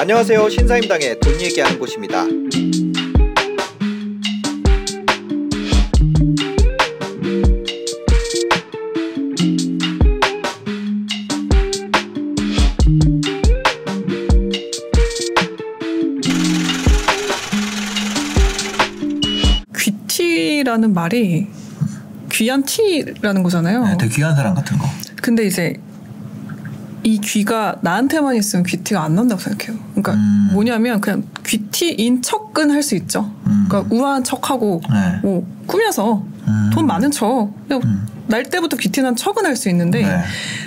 안녕하세요. 신사임당의 돈 얘기하는 곳입니다. 귀티라는 말이 귀한 티라는 거잖아요. 네, 되게 귀한 사람 같은 거. 근데 이제 이 귀가 나한테만 있으면 귀티가 안 난다고 생각해요. 그러니까 음. 뭐냐면 그냥 귀티인 척은 할 수 있죠. 음. 그러니까 우아한 척하고 네. 뭐 꾸며서 음. 돈 많은 척 음. 날 때부터 귀티난 척은 할 수 있는데 네.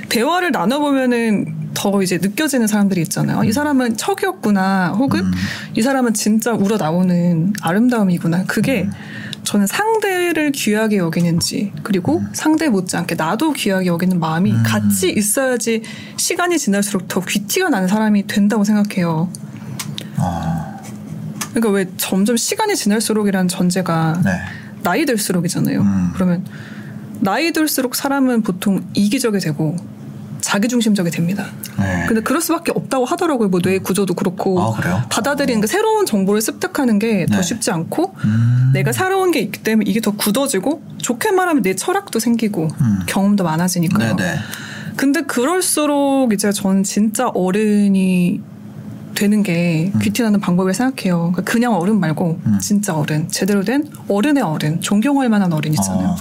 대화를 나눠 보면은 더 이제 느껴지는 사람들이 있잖아요. 아, 이 사람은 척이었구나, 혹은 음. 이 사람은 진짜 우러 나오는 아름다움이구나. 그게 음. 저는 상대를 귀하게 여기는지 그리고 상대 못지않게 나도 귀하게 여기는 마음이 음. 같이 있어야지 시간이 지날수록 더 귀티가 나는 사람이 된다고 생각해요. 어, 그러니까 왜 점점 시간이 지날수록이라는 전제가 네. 나이 들수록이잖아요. 음. 그러면 나이 들수록 사람은 보통 이기적이 되고 자기중심적이 됩니다. 네. 근데 그럴 수밖에 없다고 하더라고요. 뭐뇌 구조도 그렇고 아, 그래요? 받아들이는 그 새로운 정보를 습득하는 게더 네. 쉽지 않고 음. 내가 살아온 게 있기 때문에 이게 더 굳어지고 좋게 말하면 내 철학도 생기고 음. 경험도 많아지니까요. 네네. 근데 그럴수록 이제 전 진짜 어른이 되는 게 음. 귀티나는 방법을 생각해요. 그러니까 그냥 어른 말고 음. 진짜 어른, 제대로 된 어른의 어른, 존경할 만한 어른 있잖아요. 어,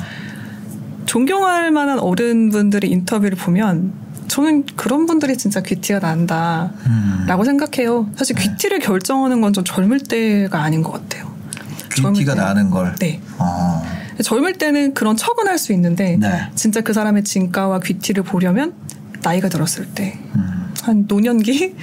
존경할 만한 어른분들의 인터뷰를 보면 저는 그런 분들이 진짜 귀티가 난다라고 음. 생각해요. 사실 네. 귀티를 결정하는 건 좀 젊을 때가 아닌 것 같아요. 귀티가 때. 나는 걸. 네. 어. 젊을 때는 그런 척은 할 수 있는데 네. 진짜 그 사람의 진가와 귀티를 보려면 나이가 들었을 때 음. 한 노년기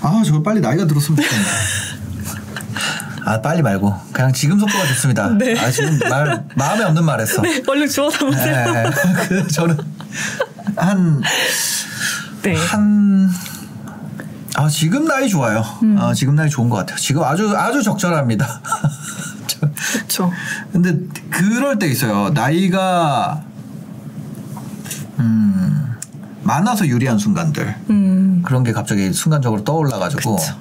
아, 저 빨리 나이가 들었으면 좋겠네. 아, 빨리 말고. 그냥 지금 속도가 좋습니다. 네. 아, 지금 말, 마음에 없는 말 했어. 네, 얼른 주워 담으세요. 네. 그, 저는 한, 네. 한, 아, 지금 나이 좋아요. 음. 아, 지금 나이 좋은 것 같아요. 지금 아주, 아주 적절합니다. 저- 그렇죠. 근데 그럴 때 있어요. 나이가, 음, 많아서 유리한 순간들. 음. 그런 게 갑자기 순간적으로 떠올라가지고 그쵸.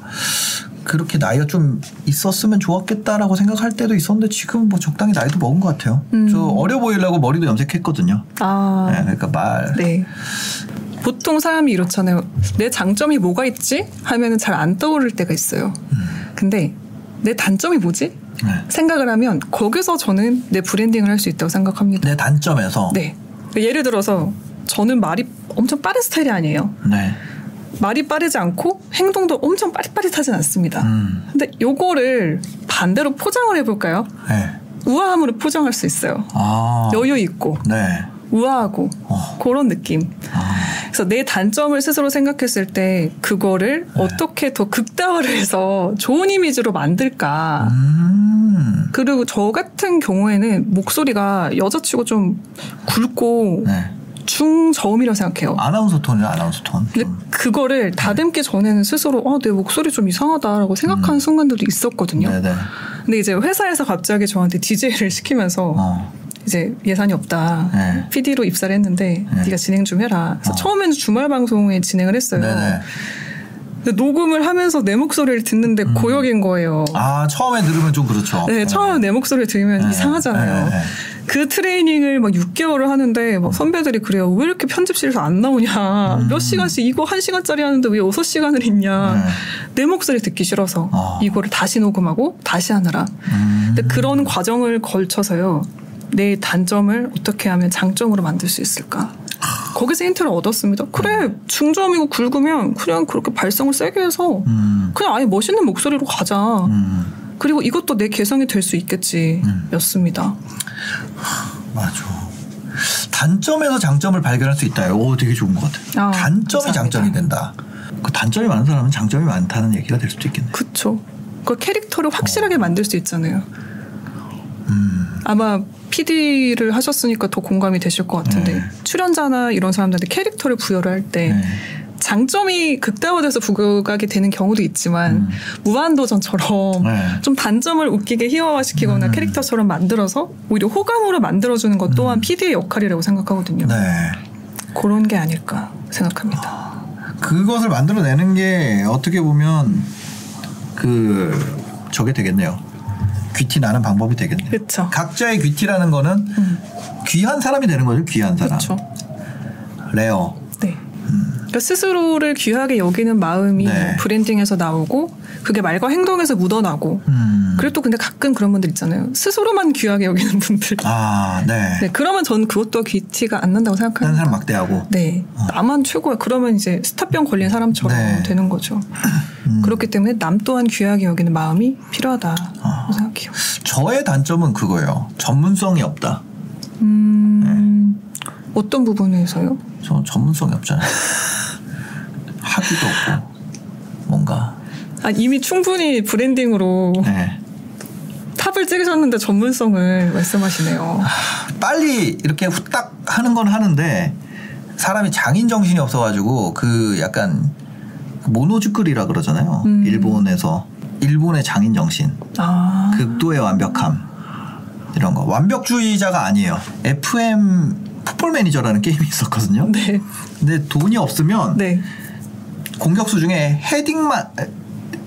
그렇게 나이가 좀 있었으면 좋았겠다라고 생각할 때도 있었는데 지금 뭐 적당히 나이도 먹은 것 같아요. 음. 저 어려 보이려고 머리도 염색했거든요. 아. 네, 그러니까 말. 네. 보통 사람이 이렇잖아요. 내 장점이 뭐가 있지? 하면은 잘 안 떠오를 때가 있어요. 근데 내 단점이 뭐지? 네. 생각을 하면 거기서 저는 내 브랜딩을 할 수 있다고 생각합니다. 내 단점에서 네. 예를 들어서 저는 말이 엄청 빠른 스타일이 아니에요. 네. 말이 빠르지 않고 행동도 엄청 빠릿빠릿하진 않습니다. 음. 근데 요거를 반대로 포장을 해볼까요? 네. 우아함으로 포장할 수 있어요. 아. 여유 있고 네. 우아하고 어. 그런 느낌. 아. 그래서 내 단점을 스스로 생각했을 때 그거를 네. 어떻게 더 극대화를 해서 좋은 이미지로 만들까. 음. 그리고 저 같은 경우에는 목소리가 여자치고 좀 굵고 네. 중저음이라고 생각해요. 아나운서 톤이요, 아나운서 톤. 근데 좀. 그거를 다듬기 전에는 스스로 어, 내 목소리 좀 이상하다라고 생각하는 순간들도 있었거든요. 음. 네네. 근데 이제 회사에서 갑자기 저한테 DJ를 시키면서 어. 이제 예산이 없다. 네. PD로 입사를 했는데 네. 네가 진행 좀 해라. 그래서 어. 처음에는 주말 방송에 진행을 했어요. 네네. 근데 녹음을 하면서 내 목소리를 듣는데 고역인 거예요. 음. 아, 처음에 들으면 좀 그렇죠. 네, 처음에 내 목소리를 들으면 네. 이상하잖아요. 네, 네. 그 트레이닝을 막 6개월을 하는데 막 선배들이 그래요. 왜 이렇게 편집실에서 안 나오냐. 음. 몇 시간씩 이거 한 시간짜리 하는데 왜 6시간을 있냐. 네. 내 목소리 듣기 싫어서 어. 이거를 다시 녹음하고 다시 하느라. 음. 근데 그런 과정을 걸쳐서요. 내 단점을 어떻게 하면 장점으로 만들 수 있을까? 거기서 힌트를 얻었습니다. 그래, 중점이고 굵으면 그냥 그렇게 발성을 세게 해서 음. 그냥 아예 멋있는 목소리로 가자. 음. 그리고 이것도 내 개성이 될 수 있겠지. 음. 였습니다. 맞아. 단점에서 장점을 발견할 수 있다. 오, 되게 좋은 것 같아요. 아, 단점이 감사합니다. 장점이 된다. 그 단점이 많은 사람은 장점이 많다는 얘기가 될 수도 있겠네. 그쵸. 그 캐릭터를 확실하게 만들 수 있잖아요. 음. 아마 PD를 하셨으니까 더 공감이 되실 것 같은데 네. 출연자나 이런 사람들한테 캐릭터를 부여를 할때 네. 장점이 극대화돼서 부각이 되는 경우도 있지만 음. 무한도전처럼 네. 좀 단점을 웃기게 희화화시키거나 음. 캐릭터처럼 만들어서 오히려 호감으로 만들어주는 것 또한 PD의 역할이라고 생각하거든요. 음. 네. 그런 게 아닐까 생각합니다. 그것을 만들어내는 게 어떻게 보면 그 저게 되겠네요. 귀티 나는 방법이 되겠네요. 그쵸. 각자의 귀티라는 거는 귀한 사람이 되는 거죠. 귀한 사람. 그렇죠. rare. 네. 그러니까 스스로를 귀하게 여기는 마음이 네. 브랜딩에서 나오고 그게 말과 행동에서 묻어나고 음. 그래도 근데 가끔 그런 분들 있잖아요. 스스로만 귀하게 여기는 분들. 아, 네. 네, 그러면 저는 그것도 귀티가 안 난다고 다른 생각합니다. 사람 막대하고. 네, 나만 최고야. 그러면 이제 스타병 걸린 사람처럼 네. 되는 거죠. 음. 그렇기 때문에 남 또한 귀하게 여기는 마음이 필요하다고 아. 생각해요. 저의 단점은 그거예요. 전문성이 없다. 음, 어떤 부분에서요? 저 전문성이 없잖아요. 하기도 없고 뭔가. 아, 이미 충분히 브랜딩으로 네. 탑을 찍으셨는데 전문성을 말씀하시네요. 빨리 이렇게 후딱 하는 건 하는데 사람이 장인 정신이 없어가지고 그 약간 모노즈끌이라 그러잖아요. 음. 일본에서 일본의 장인 정신, 아, 극도의 완벽함 이런 거 완벽주의자가 아니에요. FM 풋볼 매니저라는 게임이 있었거든요. 네, 근데 돈이 없으면 네, 공격수 중에 헤딩만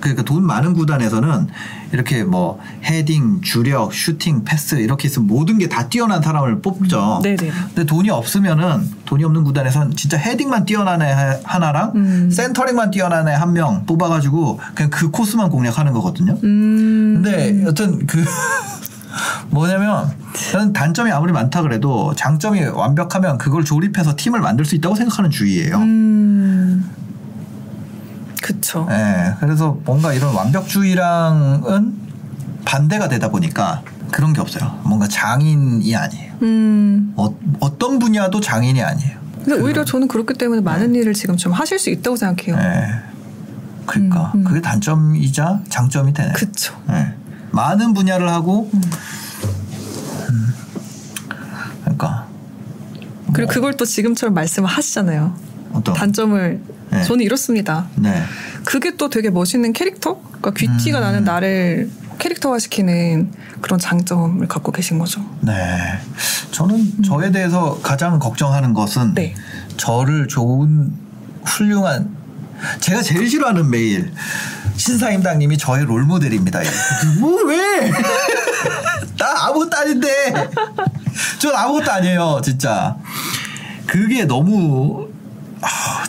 그러니까 돈 많은 구단에서는 이렇게 뭐 헤딩, 주력, 슈팅, 패스 이렇게 있으면 모든 게 다 뛰어난 사람을 뽑죠. 네, 네. 근데 돈이 없으면은 돈이 없는 구단에서는 진짜 헤딩만 뛰어난 애 하- 하나랑 음. 센터링만 뛰어난 애 한 명 뽑아가지고 그냥 그 코스만 공략하는 거거든요. 음, 근데 여튼 그 뭐냐면 저는 단점이 아무리 많다 그래도 장점이 완벽하면 그걸 조립해서 팀을 만들 수 있다고 생각하는 주의예요. 음, 그쵸. 예, 그래서 뭔가 이런 완벽주의랑은 반대가 되다 보니까 그런 게 없어요. 뭔가 장인이 아니에요. 음, 어, 어떤 분야도 장인이 아니에요. 근데 오히려 저는 그렇기 때문에 많은 일을 지금 좀 하실 수 있다고 생각해요. 예. 그러니까 음, 음. 그게 단점이자 장점이 되네. 그쵸. 예. 많은 분야를 하고 음. 그러니까 그리고 그걸 또 지금처럼 말씀을 하시잖아요. 어떤 단점을 네. 저는 이렇습니다. 네. 그게 또 되게 멋있는 캐릭터? 그러니까 귀티가 음. 나는 나를 캐릭터화시키는 그런 장점을 갖고 계신 거죠. 네. 저는 저에 대해서 가장 걱정하는 것은 음. 네. 저를 좋은 훌륭한 제가 제일 싫어하는 메일 신사임당님이 저의 롤모델입니다. 뭐 왜? 나 아무것도 아닌데. 전 아무것도 아니에요, 진짜. 그게 너무 아,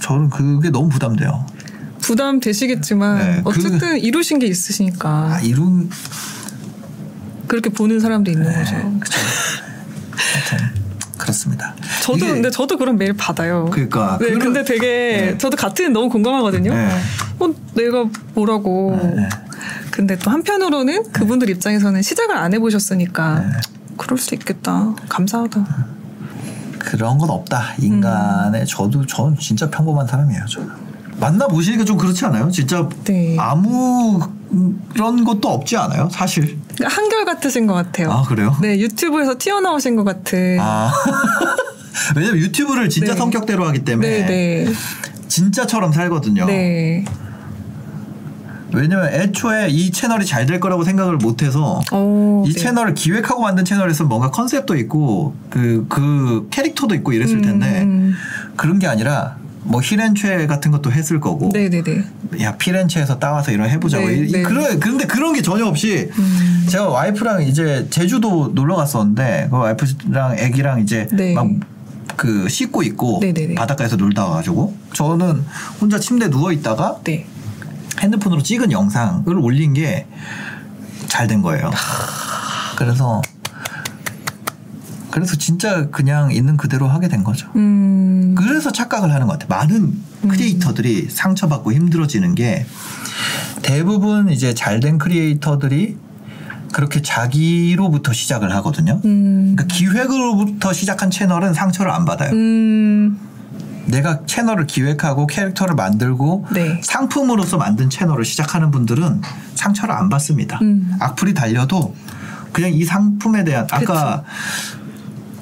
저는 그게 너무 부담돼요. 부담 되시겠지만 네, 그- 어쨌든 이루신 게 있으시니까 아, 이룬 그렇게 보는 사람도 있는 거죠. 그쵸. 하여튼 그렇습니다. 저도 근데 저도 그런 메일 받아요. 그러니까 네, 그런- 근데 되게 네. 저도 같은 너무 공감하거든요. 네. 어, 내가 뭐라고. 네. 근데 또 한편으로는 그분들 입장에서는 시작을 안 해보셨으니까 네. 그럴 수 있겠다. 감사하다. 그런 건 없다. 인간의 저도 저는 진짜 평범한 사람이에요. 저는 만나 보시니까 좀 그렇지 않아요? 진짜 네. 아무 그런 것도 없지 않아요? 사실. 그러니까 한결 같으신 것 같아요. 아 그래요? 네, 유튜브에서 튀어나오신 것 같은. 아 왜냐면 유튜브를 진짜 네. 성격대로 하기 때문에 네, 네. 진짜처럼 살거든요. 네. 왜냐면 애초에 이 채널이 잘 될 거라고 생각을 못해서 오, 이 네. 채널을 기획하고 만든 채널에서 뭔가 컨셉도 있고 그, 그 캐릭터도 있고 이랬을 텐데 음, 그런 게 아니라 뭐 히렌체 같은 것도 했을 거고 네네네. 야 피렌체에서 따와서 이런 해보자고 네, 네. 그런 근데 그런 게 전혀 없이 음. 제가 와이프랑 이제 제주도 놀러 갔었는데 그 와이프랑 애기랑 이제 네. 막그 씻고 있고 네, 네, 네. 바닷가에서 놀다 와가지고 저는 혼자 침대 누워 있다가 네. 핸드폰으로 찍은 영상을 올린 게 잘 된 거예요. 그래서 그래서 진짜 그냥 있는 그대로 하게 된 거죠. 음. 그래서 착각을 하는 것 같아요. 많은 크리에이터들이 상처받고 힘들어지는 게 대부분 이제 잘 된 크리에이터들이 그렇게 자기로부터 시작을 하거든요. 음. 그러니까 기획으로부터 시작한 채널은 상처를 안 받아요. 음. 내가 채널을 기획하고 캐릭터를 만들고 네. 상품으로서 만든 채널을 시작하는 분들은 상처를 안 받습니다. 음. 악플이 달려도 그냥 이 상품에 대한 아까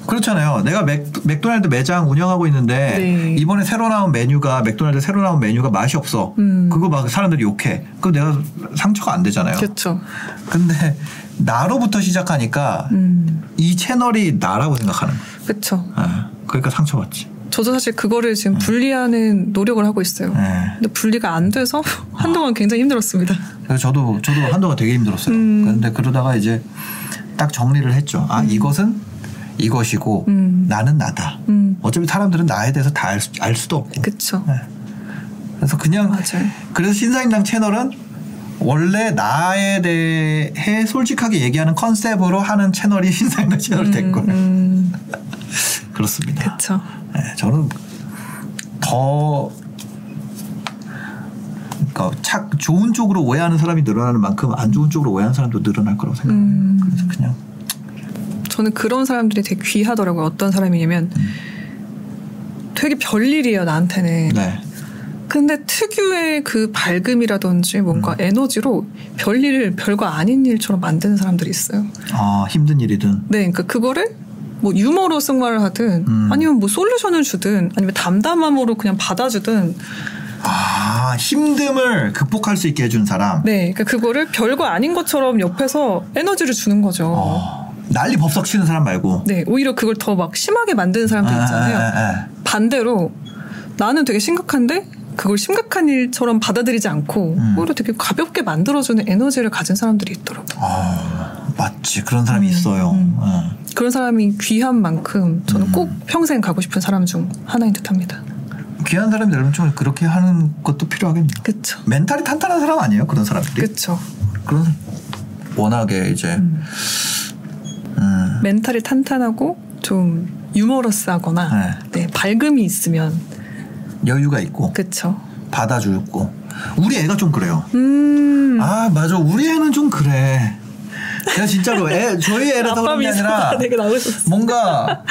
그렇잖아요. 내가 맥, 맥도날드 매장 운영하고 있는데 네. 이번에 새로 나온 메뉴가 맥도날드 새로 나온 메뉴가 맛이 없어. 음. 그거 막 사람들이 욕해. 그럼 내가 상처가 안 되잖아요. 그렇죠. 근데 나로부터 시작하니까 음. 이 채널이 나라고 생각하는. 그렇죠. 예. 그러니까 상처받지. 저도 사실 그거를 지금 분리하는 노력을 하고 있어요. 네. 근데 분리가 안 돼서 한동안 굉장히 힘들었습니다. 그래서 저도 저도 한동안 되게 힘들었어요. 음. 그런데 그러다가 이제 딱 정리를 했죠. 아 이것은 이것이고 음. 나는 나다. 음. 어차피 사람들은 나에 대해서 다 알 알 수도 없고. 그쵸. 네. 그래서 그냥 맞아요. 그래서 신사임당 채널은 원래 나에 대해 솔직하게 얘기하는 컨셉으로 하는 채널이 신사임당 채널이 된 거예요. 음, 그렇습니다. 그쵸. 네, 저는 더 그러니까 착 좋은 쪽으로 오해하는 사람이 늘어나는 만큼 안 좋은 쪽으로 오해하는 사람도 늘어날 거라고 생각해요. 음. 그래서 그냥 저는 그런 사람들이 되게 귀하더라고요. 어떤 사람이냐면 되게 별일이에요, 나한테는. 네. 근데 특유의 그 밝음이라든지 뭔가 음. 에너지로 별일을 별거 아닌 일처럼 만드는 사람들이 있어요. 아 힘든 일이든 네, 그러니까 그거를 뭐 유머로 승화를 하든 음. 아니면 뭐 솔루션을 주든 아니면 담담함으로 그냥 받아주든 아 힘듦을 극복할 수 있게 해준 사람. 네, 그러니까 그거를 별거 아닌 것처럼 옆에서 에너지를 주는 거죠. 어, 난리 법석 치는 사람 말고. 네, 오히려 그걸 더 막 심하게 만드는 사람들 아, 있잖아요. 아, 아, 아. 반대로 나는 되게 심각한데 그걸 심각한 일처럼 받아들이지 않고 음. 오히려 되게 가볍게 만들어주는 에너지를 가진 사람들이 있더라고요. 아, 맞지 그런 사람이 있어요. 음. 어. 그런 사람이 귀한 만큼 저는 음. 꼭 평생 가고 싶은 사람 중 하나인 듯합니다. 귀한 사람이 되려면 좀 그렇게 하는 것도 필요하겠네요. 그쵸? 멘탈이 탄탄한 사람 아니에요 그런 사람들이? 그쵸? 그런 워낙에 이제 음. 음, 멘탈이 탄탄하고 좀 유머러스하거나 네, 밝음이 있으면 여유가 있고 그쵸? 받아주고 우리 애가 좀 그래요. 음. 아 맞아 우리 애는 좀 그래. 내가 진짜로 애 저희 애라서 그런 게 아니라. 뭔가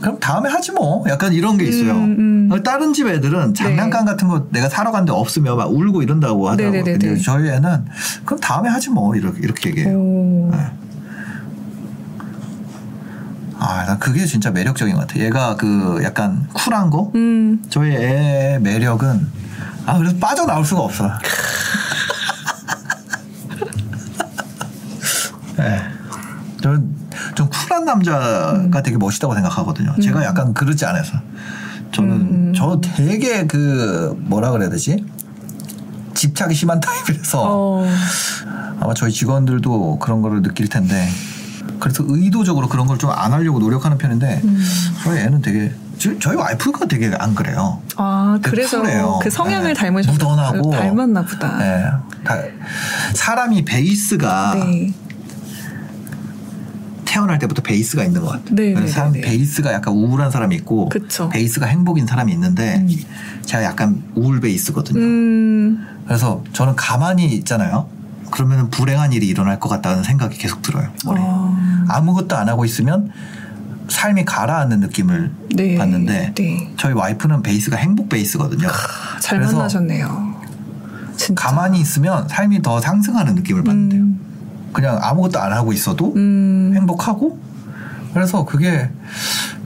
그럼 다음에 하지 뭐 약간 이런 게 있어요. 음, 음. 다른 집 애들은 장난감 같은 거 내가 사러 갔는데 없으면 막 울고 이런다고 하더라고요. 네네네네. 근데 저희 애는 그럼 다음에 하지 뭐 이렇게 이렇게 얘기해요. 오. 네. 아, 난 그게 진짜 매력적인 것 같아. 얘가 그 약간 쿨한 거. 음. 저희 애의 매력은 아 그래서 빠져나올 수가 없어. 네. 저는 좀 쿨한 남자가 음. 되게 멋있다고 생각하거든요. 제가 약간 그러지 않아서. 저는 음. 저 되게 그 뭐라 그래야 되지? 집착이 심한 타입이라서 어. 아마 저희 직원들도 그런 거를 느낄 텐데 그래서 의도적으로 그런 걸 좀 안 하려고 노력하는 편인데 음. 저희 애는 되게 저- 저희 와이프가 되게 안 그래요. 아, 그래서 쿨해요. 그 성향을 네. 닮으셨 무던하고 닮았나 보다. 네. 다- 사람이 베이스가 네. 태어날 때부터 베이스가 있는 것 같아요. 네, 네, 사람 네, 네. 베이스가 약간 우울한 사람이 있고 그쵸. 베이스가 행복인 사람이 있는데 음. 제가 약간 우울 베이스거든요. 음. 그래서 저는 가만히 있잖아요. 그러면 불행한 일이 일어날 것 같다는 생각이 계속 들어요. 머리에. 어. 아무것도 안 하고 있으면 삶이 가라앉는 느낌을 네. 받는데 네. 저희 와이프는 베이스가 행복 베이스거든요. 잘 그래서 만나셨네요. 진짜. 가만히 있으면 삶이 더 상승하는 느낌을 받는데요. 음. 그냥 아무것도 안 하고 있어도 음. 행복하고 그래서 그게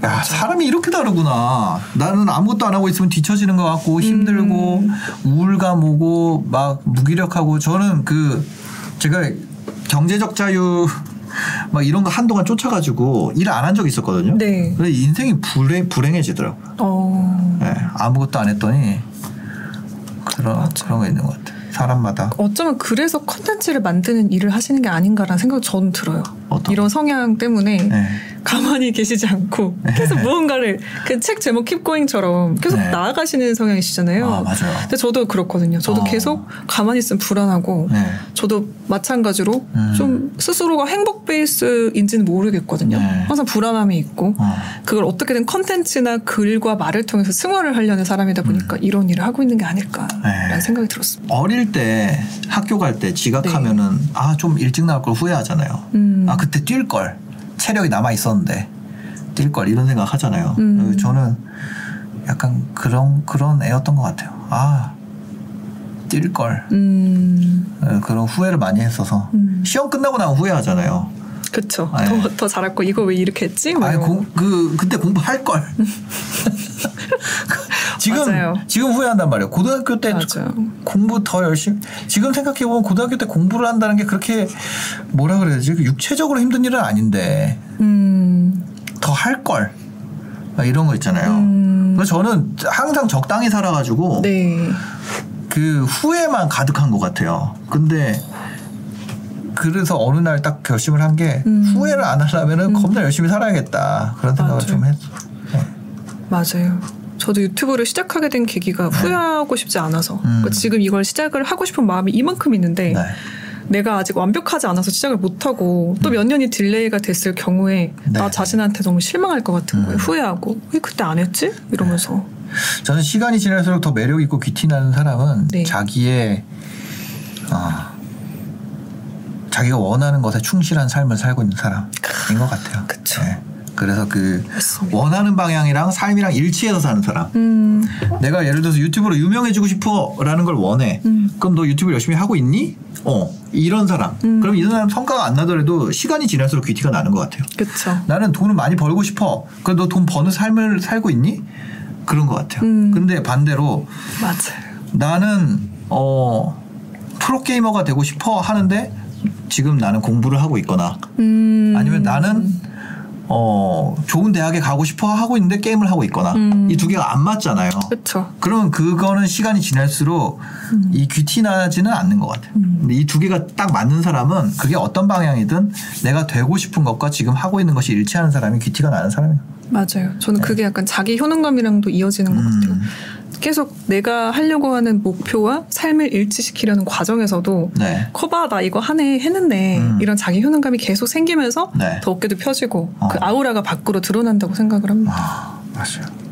야 사람이 이렇게 다르구나 나는 아무것도 안 하고 있으면 뒤처지는 것 같고 힘들고 음. 우울감 오고 막 무기력하고 저는 그 제가 경제적 자유 막 이런 거 한동안 쫓아가지고 일 안 한 적이 있었거든요. 네. 그래서 인생이 불행, 불행해지더라고요. 어. 예, 아무것도 안 했더니 그런 그런 거 있는 것 같아요. 사람마다 어쩌면 그래서 컨텐츠를 만드는 일을 하시는 게 아닌가라는 생각이 저는 들어요. 어떤 이런 성향 때문에 네. 가만히 계시지 않고 계속 무언가를 그 책 제목 킵고잉처럼 계속 네. 나아가시는 성향이시잖아요. 아, 맞아요. 근데 저도 그렇거든요. 저도 어. 계속 가만히 있으면 불안하고 네. 저도 마찬가지로 음. 좀 스스로가 행복 베이스인지는 모르겠거든요. 네. 항상 불안함이 있고 어. 그걸 어떻게든 컨텐츠나 글과 말을 통해서 승화를 하려는 사람이다 보니까 이런 일을 하고 있는 게 아닐까라는 음. 네. 생각이 들었습니다. 어릴 때 학교 갈 때 지각하면은 아 좀 일찍 나올 걸 후회하잖아요. 네. 음. 아 그때 뛸 걸 체력이 남아 있었는데 뛸 걸 이런 생각 하잖아요. 음. 저는 약간 그런 그런 애였던 것 같아요. 아 뛸 걸. 음. 어, 그런 후회를 많이 했어서 음. 시험 끝나고 나면 후회하잖아요. 그쵸. 네. 더, 더 잘할 거 이거 왜 이렇게 했지? 뭐 아니 공, 그 그때 공부할 걸. 지금 맞아요. 지금 후회한단 말이에요. 고등학교 때 맞아요. 공부 더 열심히. 지금 생각해 보면 고등학교 때 공부를 한다는 게 그렇게 뭐라 그래야지 육체적으로 힘든 일은 아닌데 음, 더할 걸. 막 이런 거 있잖아요. 음. 그래서 저는 항상 적당히 살아가지고 네. 그 후회만 가득한 것 같아요. 근데 그래서 어느 날 딱 결심을 한게 음. 후회를 안 하려면은 겁나 열심히 살아야겠다 그런 생각을 맞아요. 좀 했어. 네. 맞아요. 저도 유튜브를 시작하게 된 계기가 네. 후회하고 싶지 않아서 음. 그러니까 지금 이걸 시작을 하고 싶은 마음이 이만큼 있는데 네. 내가 아직 완벽하지 않아서 시작을 못하고 또 몇 년이 delay가 됐을 경우에 음. 네. 나 자신한테 너무 실망할 것 같은 거예요. 음. 후회하고 왜 그때 안 했지? 이러면서 저는 시간이 지날수록 더 매력 있고 귀티 나는 사람은 네. 자기의 어, 자기가 원하는 것에 충실한 삶을 살고 있는 사람인 것 같아요. 네. 그래서 그 맞습니다. 원하는 방향이랑 삶이랑 일치해서 사는 사람. 음, 내가 예를 들어서 유튜브로 유명해지고 싶어라는 걸 원해. 음. 그럼 너 유튜브 열심히 하고 있니? 어 이런 사람. 음. 그럼 이런 사람 성과가 안 나더라도 시간이 지날수록 귀티가 나는 것 같아요. 그쵸. 나는 돈을 많이 벌고 싶어. 그럼 너 돈 버는 삶을 살고 있니? 그런 것 같아요. 음. 근데 반대로 맞아요. 나는 어 프로 게이머가 되고 싶어 하는데 지금 나는 공부를 하고 있거나 음, 아니면 나는 어 좋은 대학에 가고 싶어 하고 있는데 게임을 하고 있거나 음. 이두 개가 안 맞잖아요. 그쵸. 그러면 그거는 시간이 지날수록 이 귀티 나지는 않는 것 같아요. 음. 근데 이 두 개가 딱 맞는 사람은 그게 어떤 방향이든 내가 되고 싶은 것과 지금 하고 있는 것이 일치하는 사람이 귀티가 나는 사람이에요. 맞아요. 저는 그게 약간 자기 효능감이랑도 이어지는 것 네. 음. 같아요. 계속 내가 하려고 하는 목표와 삶을 일치시키려는 과정에서도 네. 커봐 나 이거 하네 했는데 음. 이런 자기 효능감이 계속 생기면서 네. 더 어깨도 펴지고 어. 그 아우라가 밖으로 드러난다고 생각을 합니다. 아, 맞아요.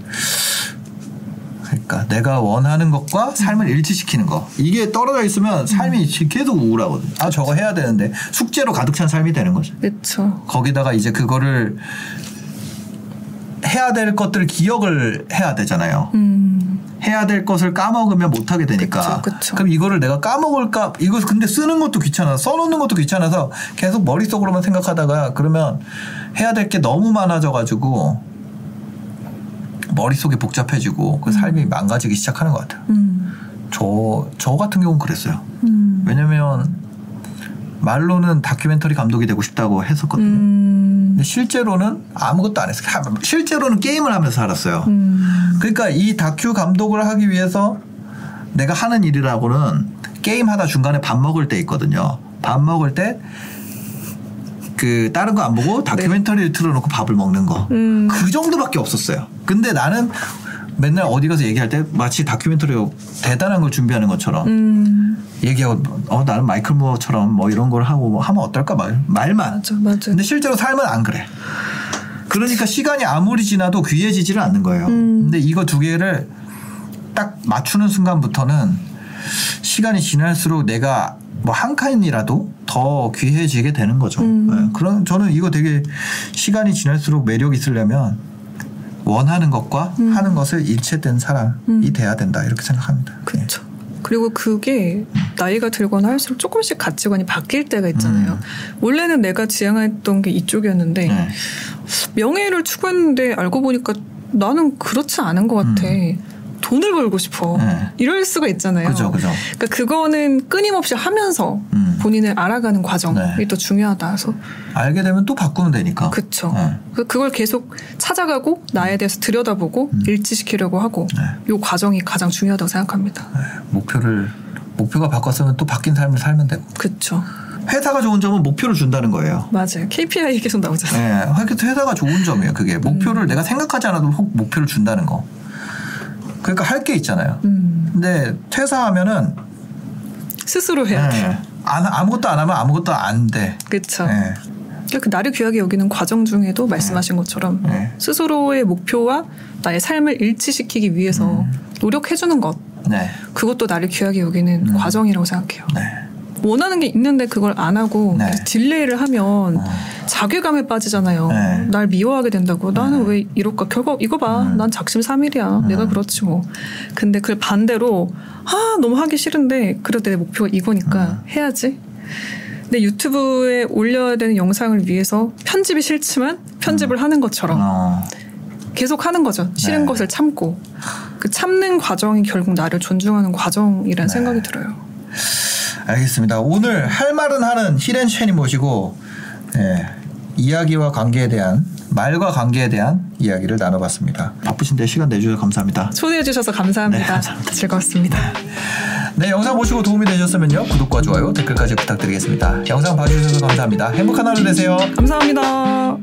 그러니까 내가 원하는 것과 삶을 일치시키는 거 이게 떨어져 있으면 삶이 계속 우울하거든. 아 저거 해야 되는데 숙제로 가득 찬 삶이 되는 거죠. 그렇죠. 거기다가 이제 그거를 해야 될 것들을 기억을 해야 되잖아요. 음, 해야 될 것을 까먹으면 못 하게 되니까. 그쵸, 그쵸. 럼 이거를 내가 까먹을까? 이거 근데 쓰는 것도 귀찮아. 써놓는 것도 귀찮아서 계속 머릿속으로만 생각하다가 그러면 해야 될 게 너무 많아져 가지고 머릿속이 복잡해지고 그 삶이 망가지기 시작하는 것 같아요. 음, 저, 저 같은 경우는 그랬어요. 음, 왜냐면 말로는 다큐멘터리 감독이 되고 싶다고 했었거든요. 음, 근데 실제로는 아무것도 안 했어요. 하- 실제로는 게임을 하면서 살았어요. 음, 그러니까 이 다큐 감독을 하기 위해서 내가 하는 일이라고는 게임 하다 중간에 밥 먹을 때 있거든요. 밥 먹을 때 그 다른 거 안 보고 다큐멘터리를 틀어놓고 밥을 먹는 거. 네. 음. 그 정도밖에 없었어요. 근데 나는 맨날 어디 가서 얘기할 때 마치 다큐멘터리 대단한 걸 준비하는 것처럼 음, 얘기하고 어 나는 마이클 무어처럼 뭐 이런 걸 하고 뭐 하면 어떨까 말 말만. 맞아, 맞아. 근데 실제로 삶은 안 그래. 그러니까 시간이 아무리 지나도 귀해지지를 않는 거예요. 음. 근데 이거 두 개를 딱 맞추는 순간부터는 시간이 지날수록 내가 뭐 한 칸이라도 더 귀해지게 되는 거죠. 음. 네, 그런 저는 이거 되게 시간이 지날수록 매력 있으려면 원하는 것과 음. 하는 것을 일체된 사람이 음. 돼야 된다 이렇게 생각합니다. 그렇죠. 그리고 그게 나이가 들거나 할수록 조금씩 가치관이 바뀔 때가 있잖아요. 음. 원래는 내가 지향했던 게 이쪽이었는데 네. 명예를 추구했는데 알고 보니까 나는 그렇지 않은 것 같아. 돈을 벌고 싶어. 음. 네. 이럴 수가 있잖아요. 그죠, 그죠. 그러니까 그거는 끊임없이 하면서 음. 본인을 알아가는 과정이 네. 더 중요하다. 그래서 알게 되면 또 바꾸면 되니까. 그쵸. 네. 그- 그걸 계속 찾아가고 나에 대해서 들여다보고 음. 일치시키려고 하고 네. 요 과정이 가장 중요하다고 생각합니다. 네, 목표를 목표가 바꿨으면 또 바뀐 삶을 살면 되고 그쵸. 회사가 좋은 점은 목표를 준다는 거예요. 맞아요. KPI 계속 나오잖아요. 네, 회사가 좋은 점이에요. 그게 목표를 내가 생각하지 않아도 혹 목표를 준다는 거. 그러니까 할 게 있잖아요. 음. 근데 퇴사하면은 스스로 해야 돼요. 네, 안, 아무것도 안 하면 아무것도 안 돼. 그쵸. 네. 그러니까 그 나를 귀하게 여기는 과정 중에도 말씀하신 것처럼 네. 스스로의 목표와 나의 삶을 일치시키기 위해서 노력해주는 것 네. 그것도 나를 귀하게 여기는 음. 과정이라고 생각해요. 네. 원하는 게 있는데 그걸 안 하고 네. 딜레이를 하면 어. 자괴감에 빠지잖아요. 네. 날 미워하게 된다고. 나는 왜 이럴까? 결국 이거 봐. 음. 난 작심 삼일이야. 음. 내가 그렇지 뭐. 근데 그걸 반대로 아 너무 하기 싫은데 그래도 내 목표가 이거니까 음. 해야지. 내 유튜브에 올려야 되는 영상을 위해서 편집이 싫지만 편집을 하는 것처럼 어. 계속 하는 거죠. 싫은 네. 것을 참고 그 참는 과정이 결국 나를 존중하는 과정이라는 네. 생각이 들어요. 알겠습니다. 오늘 할 말은 하는 히렌 첸이 모시고 예, 이야기와 관계에 대한 말과 관계에 대한 이야기를 나눠봤습니다. 바쁘신데 시간 내주셔서 감사합니다. 초대해 주셔서 감사합니다. 네, 감사합니다. 즐거웠습니다. 네, 영상 보시고 도움이 되셨으면요. 구독과 좋아요, 댓글까지 부탁드리겠습니다. 영상 봐주셔서 감사합니다. 행복한 하루 되세요. 감사합니다.